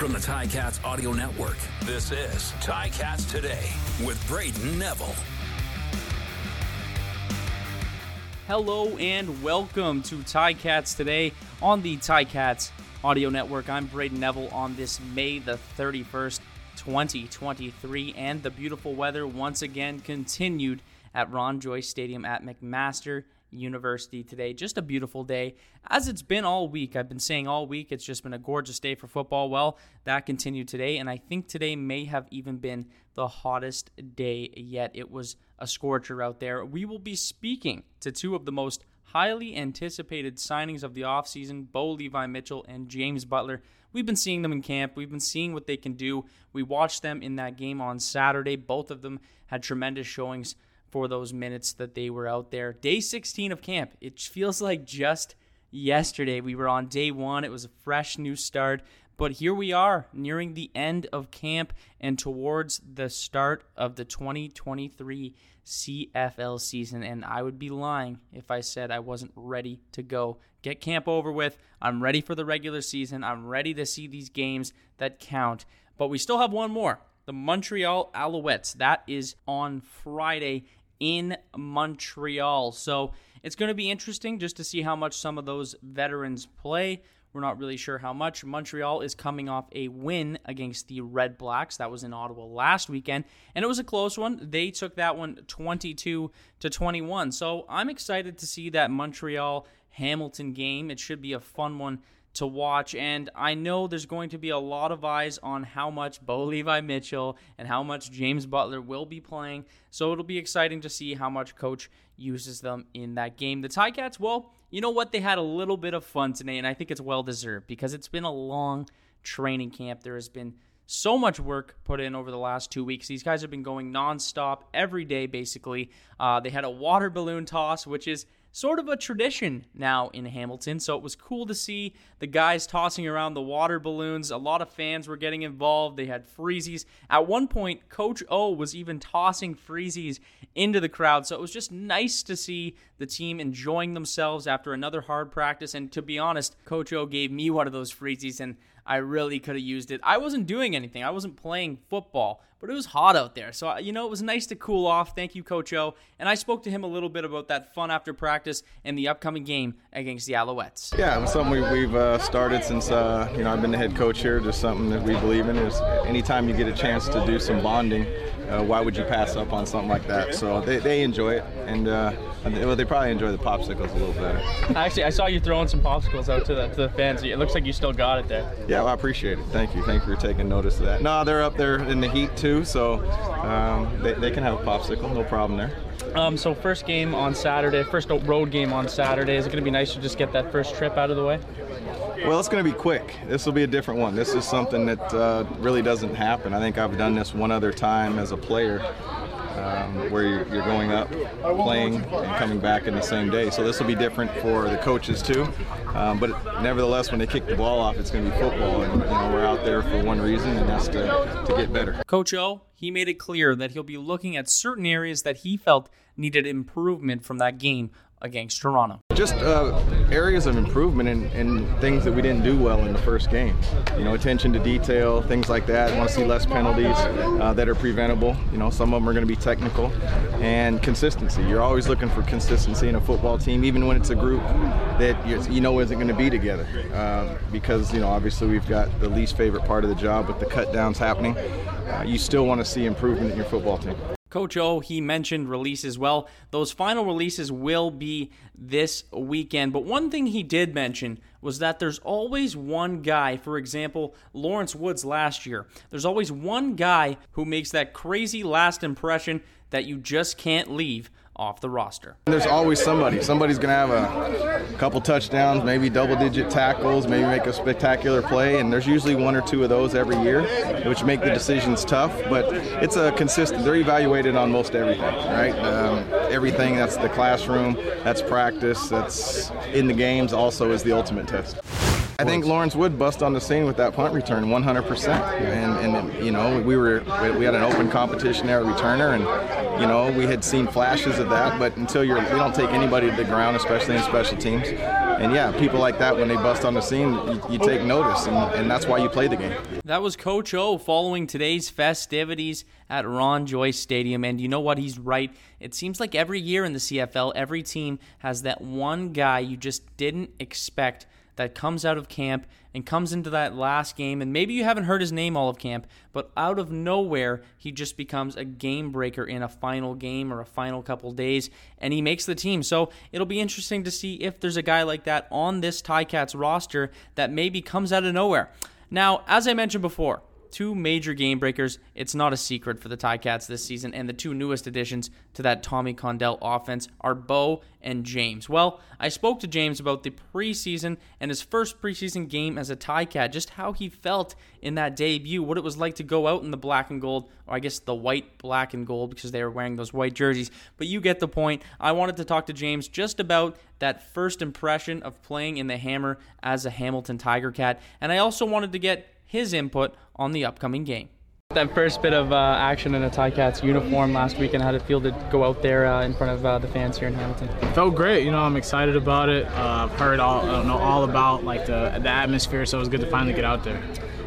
From the Ticats Audio Network, this is Ticats Today with Brayden Neville. Hello and welcome to Ticats Today on the Ticats Audio Network. I'm Brayden Neville on this May the 31st, 2023, and the beautiful weather once again continued at Ron Joyce Stadium at McMaster University today. Just a beautiful day, as it's been all week. I've been saying all week it's just been a gorgeous day for football. Well, that continued today, and I think today may have even been the hottest day yet. It was a scorcher out there. We will be speaking to two of the most highly anticipated signings of the offseason Bo Levi Mitchell and James Butler. We've been seeing them in camp. We've been seeing what they can do. We watched them in that game on Saturday. Both of them had tremendous showings for those minutes that they were out there. Day 16 of camp. It feels like just yesterday. We were on day one. It was a fresh new start. But here we are, nearing the end of camp and towards the start of the 2023 CFL season. And I would be lying if I said I wasn't ready to go. Get camp over with. I'm ready for the regular season. I'm ready to see these games that count. But we still have one more the Montreal Alouettes. That is on Friday in Montreal. So it's going to be interesting just to see how much some of those veterans play. We're not really sure how much. Montreal is coming off a win against the Red Blacks. That was in Ottawa last weekend, and it was a close one. They took that one 22 to 21. So I'm excited to see that Montreal Hamilton game. It should be a fun one to watch. And I know there's going to be a lot of eyes on how much Bo Levi Mitchell and how much James Butler will be playing. So it'll be exciting to see how much coach uses them in that game. The Ticats, well, you know what? They had a little bit of fun today, and I think it's well deserved because it's been a long training camp. There has been so much work put in over the last two weeks. These guys have been going nonstop every day, basically. Uh, they had a water balloon toss, which is sort of a tradition now in Hamilton. So it was cool to see the guys tossing around the water balloons. A lot of fans were getting involved. They had freezies. At one point, Coach O was even tossing freezies into the crowd. So it was just nice to see the team enjoying themselves after another hard practice. And to be honest, Coach O gave me one of those freezies and I really could have used it. I wasn't doing anything. I wasn't playing football, but it was hot out there. So, you know, it was nice to cool off. Thank you, Coach O. And I spoke to him a little bit about that fun after practice and the upcoming game against the Alouettes. Yeah, it was something we, have uh, started since, uh, you know, I've been the head coach here. Just something that we believe in is anytime you get a chance to do some bonding, uh, why would you pass up on something like that? So they, they enjoy it. And, uh, well, they probably enjoy the popsicles a little better. Actually, I saw you throwing some popsicles out to the, to the fans. It looks like you still got it there. Yeah, well, I appreciate it. Thank you. Thank you for taking notice of that. No, they're up there in the heat too, so um, they, they can have a popsicle. No problem there. Um, so first game on Saturday, first road game on Saturday. Is it going to be nice to just get that first trip out of the way? Well, it's going to be quick. This will be a different one. This is something that uh, really doesn't happen. I think I've done this one other time as a player um, where you're, going up, playing, and coming back in the same day. So this will be different for the coaches too. Um, but nevertheless, when they kick the ball off, it's going to be football, and you know we're out there for one reason, and that's to, to get better. Coach O, he made it clear that he'll be looking at certain areas that he felt needed improvement from that game against Toronto. Just uh, areas of improvement and, and, things that we didn't do well in the first game. You know, attention to detail, things like that. Want to see less penalties uh, that are preventable. You know, some of them are going to be technical. And consistency. You're always looking for consistency in a football team, even when it's a group that you know isn't going to be together. Uh, because, you know, obviously we've got the least favorite part of the job with the cut downs happening. Uh, you still want to see improvement in your football team. Coach O, he mentioned releases. Well, those final releases will be this weekend. But one thing he did mention was that there's always one guy, for example, Lawrence Woods last year, there's always one guy who makes that crazy last impression that you just can't leave off the roster. There's always somebody. Somebody's going to have a couple touchdowns, maybe double digit tackles, maybe make a spectacular play, and there's usually one or two of those every year, which make the decisions tough, but it's a consistent, they're evaluated on most everything, right? Um, everything that's the classroom, that's practice, that's in the games also is the ultimate test. I think Lawrence Woods bust on the scene with that punt return 100%. And, and you know, we were we had an open competition there at returner, and you know we had seen flashes of that. But until you're, we don't take anybody to the ground, especially in special teams. And yeah, people like that when they bust on the scene, you, you take notice, and, and that's why you play the game. That was Coach O following today's festivities at Ron Joyce Stadium. And you know what? He's right. It seems like every year in the CFL, every team has that one guy you just didn't expect that comes out of camp and comes into that last game. And maybe you haven't heard his name all of camp, but out of nowhere, he just becomes a game breaker in a final game or a final couple days, and he makes the team. So it'll be interesting to see if there's a guy like that on this Ticats roster that maybe comes out of nowhere. Now, as I mentioned before, two major game breakers. It's not a secret for the Ticats this season, and the two newest additions to that Tommy Condell offense are Bo and James. Well, I spoke to James about the preseason and his first preseason game as a Ticat, just how he felt in that debut, what it was like to go out in the black and gold, or I guess the white, black, and gold because they were wearing those white jerseys. But you get the point. I wanted to talk to James just about that first impression of playing in the Hammer as a Hamilton Tiger Cat, and I also wanted to get his input on the upcoming game. That first bit of uh, action in a Ticats uniform last week and how did it feel to go out there uh, in front of uh, the fans here in Hamilton? It felt great. You know, I'm excited about it. Uh, I've heard all, know all about like the the atmosphere, so it was good to finally get out there.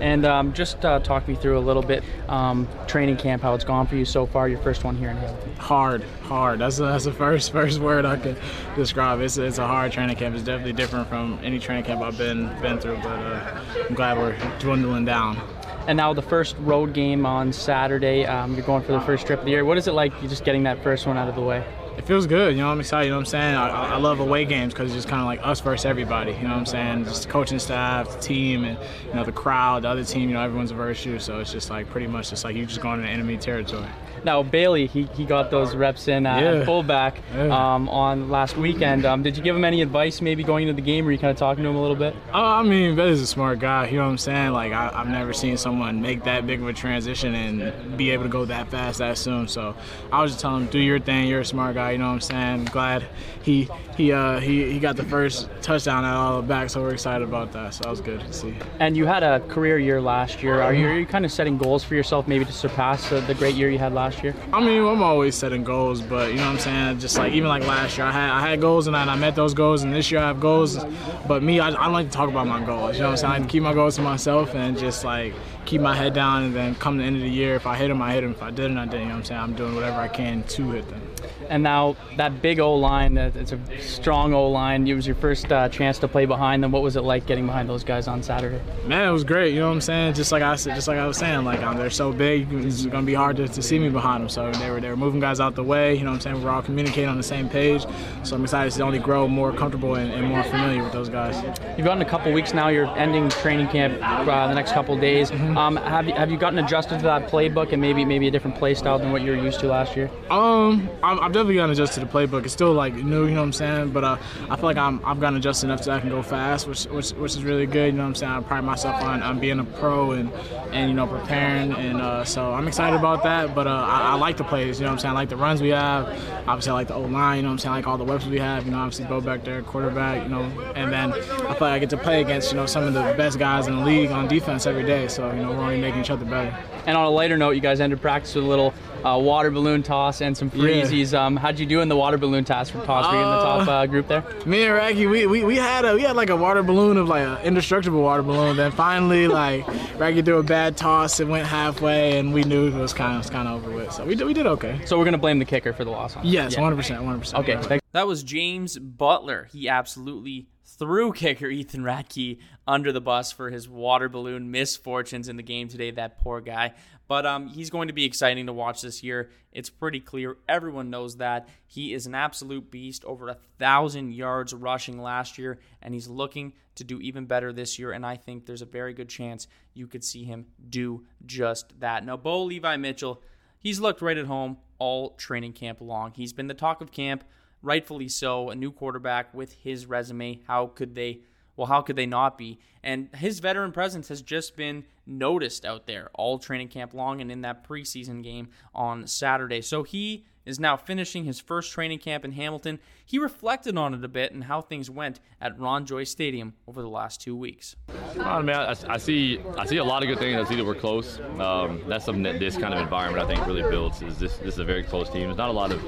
And um, just uh, talk me through a little bit um, training camp, how it's gone for you so far. Your first one here in Hamilton. Hard, hard. That's a, that's the first first word I could describe. It's it's a hard training camp. It's definitely different from any training camp I've been been through. But uh, I'm glad we're dwindling down. And now the first road game on Saturday. Um, you're going for the first trip of the year. What is it like? You just getting that first one out of the way? Feels good. You know, I'm excited. You know what I'm saying? I, I love away games because it's just kind of like us versus everybody. You know what I'm saying? Just the coaching staff, the team, and you know the crowd, the other team. You know, everyone's versus you. So it's just like pretty much just like you just going into enemy territory. Now Bailey, he, he got those reps in uh, yeah. fullback yeah. um, on last weekend. Um, did you give him any advice, maybe going into the game? Were you kind of talking to him a little bit? Oh, I mean, Bailey's a smart guy. You know what I'm saying? Like I, have never seen someone make that big of a transition and be able to go that fast that soon. So I was just telling him, do your thing. You're a smart guy. You know what I'm saying? glad he he uh, he he got the first touchdown out of the back, so we're excited about that. So that was good to see. And you had a career year last year. Are you, are you kind of setting goals for yourself, maybe to surpass uh, the great year you had last year? I mean, I'm always setting goals, but you know what I'm saying. Just like even like last year, I had I had goals and I, and I met those goals, and this year I have goals. But me, I, I like to talk about my goals. You know what I'm saying? I like keep my goals to myself and just like keep my head down, and then come the end of the year, if I hit them, I hit them. If I didn't, I didn't. You know what I'm saying? I'm doing whatever I can to hit them. And now that big O line, it's a strong O line. It was your first uh, chance to play behind them. What was it like getting behind those guys on Saturday? Man, it was great. You know what I'm saying? Just like I said, just like I was saying, like um, they're so big, it's gonna be hard to, to see me behind them. So they were they were moving guys out the way. You know what I'm saying? We're all communicating on the same page. So I'm excited to only grow more comfortable and, and more familiar with those guys. You've gotten a couple weeks now. You're ending training camp uh, the next couple days. Mm-hmm. Um, have you, have you gotten adjusted to that playbook and maybe maybe a different play style than what you were used to last year? Um, I'm, I'm definitely gotten adjusted to the playbook. It's still like new, you know what I'm saying? But uh, I feel like I'm I've gotten adjusted enough so I can go fast, which which, which is really good. You know what I'm saying? I pride myself on, on being a pro and and you know preparing, and uh, so I'm excited about that. But uh, I, I, like the plays. You know what I'm saying? I like the runs we have. Obviously, I like the O line. You know what I'm saying? I like all the weapons we have. You know, obviously Bo back there, quarterback. You know, and then I feel like I get to play against you know some of the best guys in the league on defense every day. So you know we're only making each other better. And on a lighter note, you guys ended practice with a little uh, water balloon toss and some freezies. Yeah. Um, how'd you do in the water balloon toss? For toss, were you in the top uh, uh, group there? Me and Raggy, we, we, we had a we had like a water balloon of like an indestructible water balloon. Then finally, like Raggy threw a bad toss, it went halfway, and we knew it was kind of kind of over with. So we did we did okay. So we're gonna blame the kicker for the loss. Yes, one hundred percent, one hundred percent. Okay, that was James Butler. He absolutely threw kicker Ethan Ratke under the bus for his water balloon misfortunes in the game today. That poor guy. But um, he's going to be exciting to watch this year. It's pretty clear. Everyone knows that. He is an absolute beast, over a thousand yards rushing last year, and he's looking to do even better this year. And I think there's a very good chance you could see him do just that. Now, Bo Levi Mitchell, he's looked right at home all training camp long. He's been the talk of camp, rightfully so. A new quarterback with his resume. How could they? Well, how could they not be? And his veteran presence has just been noticed out there all training camp long and in that preseason game on Saturday. So he is now finishing his first training camp in Hamilton. He reflected on it a bit and how things went at Ron Joyce Stadium over the last two weeks. I mean, I, I, see, I see a lot of good things. I see that we're close. Um, that's something that this kind of environment I think really builds. Is this, this is a very close team. There's not a lot of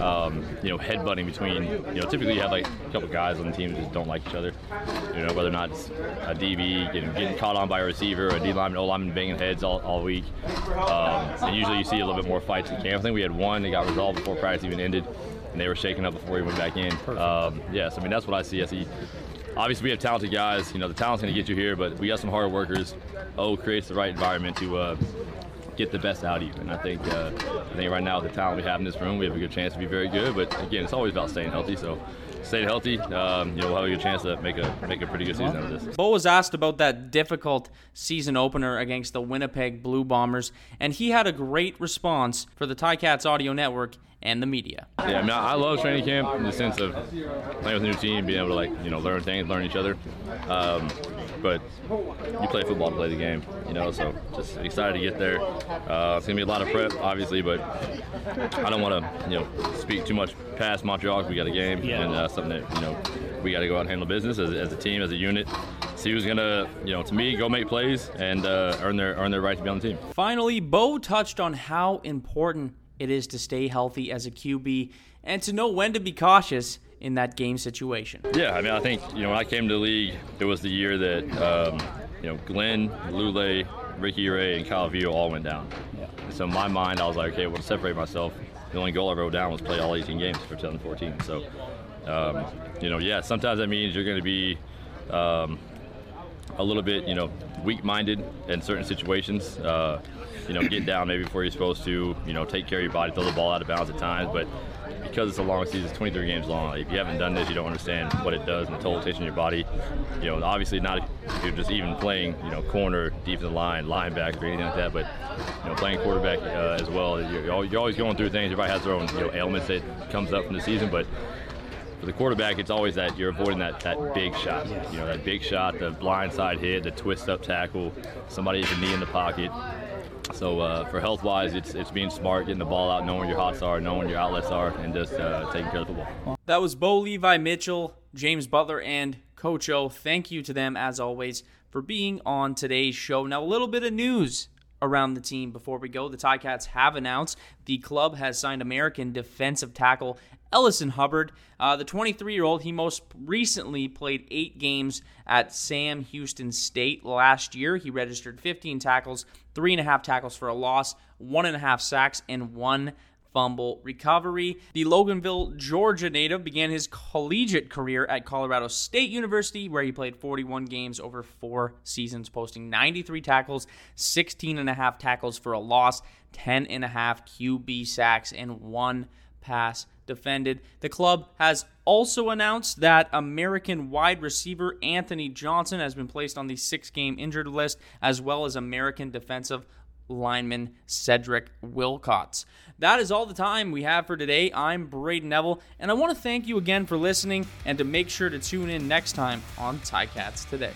um, you know, headbutting between, you know, typically you have like a couple guys on the team that just don't like each other. You know, whether or not it's a DB getting, getting caught on by a receiver, or a D lineman, O lineman banging heads all, all week. Um, and usually you see a little bit more fights in camp. I think we had one that got resolved before practice even ended, and they were shaking up before he went back in. Um, yes, I mean, that's what I see. I see obviously we have talented guys. You know, the talent's going to get you here, but we got some hard workers. O creates the right environment to uh, get the best out of you. And I think uh, I think right now with the talent we have in this room, we have a good chance to be very good. But again, it's always about staying healthy. So stay healthy, um, you know, we'll have a good chance to make a make a pretty good season out of this. Bo was asked about that difficult season opener against the Winnipeg Blue Bombers, and he had a great response for the Ticats audio network and the media. Yeah, I mean, I love training camp in the sense of playing with a new team, being able to like you know learn things, learn each other. Um, but you play football to play the game, you know. So just excited to get there. Uh, it's gonna be a lot of prep, obviously, but I don't want to, you know, speak too much past Montreal. We got a game yeah. and uh, something that you know we got to go out and handle business as, as, a team, as a unit. See who's gonna, you know, to me, go make plays and uh, earn their earn their right to be on the team. Finally, Bo touched on how important it is to stay healthy as a QB and to know when to be cautious in that game situation. Yeah, I mean, I think you know when I came to the league, it was the year that um, you know Glenn, Lulay, Ricky Ray, and Kyle Vio all went down. Yeah. So in my mind, I was like, okay, well, to separate myself, the only goal I wrote down was play all 18 games for 2014. So, um, you know, yeah, sometimes that means you're going to be um, a little bit, you know, weak-minded in certain situations. Uh, you know, get down maybe before you're supposed to. You know, take care of your body, throw the ball out of bounds at times, but because it's a long season, it's 23 games long. If you haven't done this, you don't understand what it does and the toll it takes on your body. You know, obviously not if you're just even playing, you know, corner, defensive line, linebacker, anything like that, but you know, playing quarterback uh, as well. You're, you're, always going through things. Everybody has their own you know, ailments that comes up from the season, but for the quarterback, it's always that you're avoiding that, that big shot. You know, that big shot, the blindside hit, the twist up tackle, somebody hits a knee in the pocket. So uh, for health wise, it's it's being smart, getting the ball out, knowing your hots are, knowing your outlets are, and just uh, taking care of the football. That was Bo Levi Mitchell, James Butler, and Coach O. Thank you to them as always for being on today's show. Now a little bit of news around the team before we go. The Ticats have announced the club has signed American defensive tackle Ellison Hubbard. Uh, the 23 year old, he most recently played eight games at Sam Houston State last year. He registered 15 tackles, three and a half tackles for a loss, one and a half sacks, and one fumble recovery. The Loganville, Georgia native began his collegiate career at Colorado State University, where he played 41 games over four seasons, posting 93 tackles, 16 and a half tackles for a loss, 10 and a half QB sacks, and one pass defended. The club has also announced that American wide receiver Anthony Johnson has been placed on the six game injured list, as well as American defensive lineman Cedric Wilcox. That is all the time we have for today. I'm Brayden Neville, and I want to thank you again for listening and to make sure to tune in next time on Ticats Today.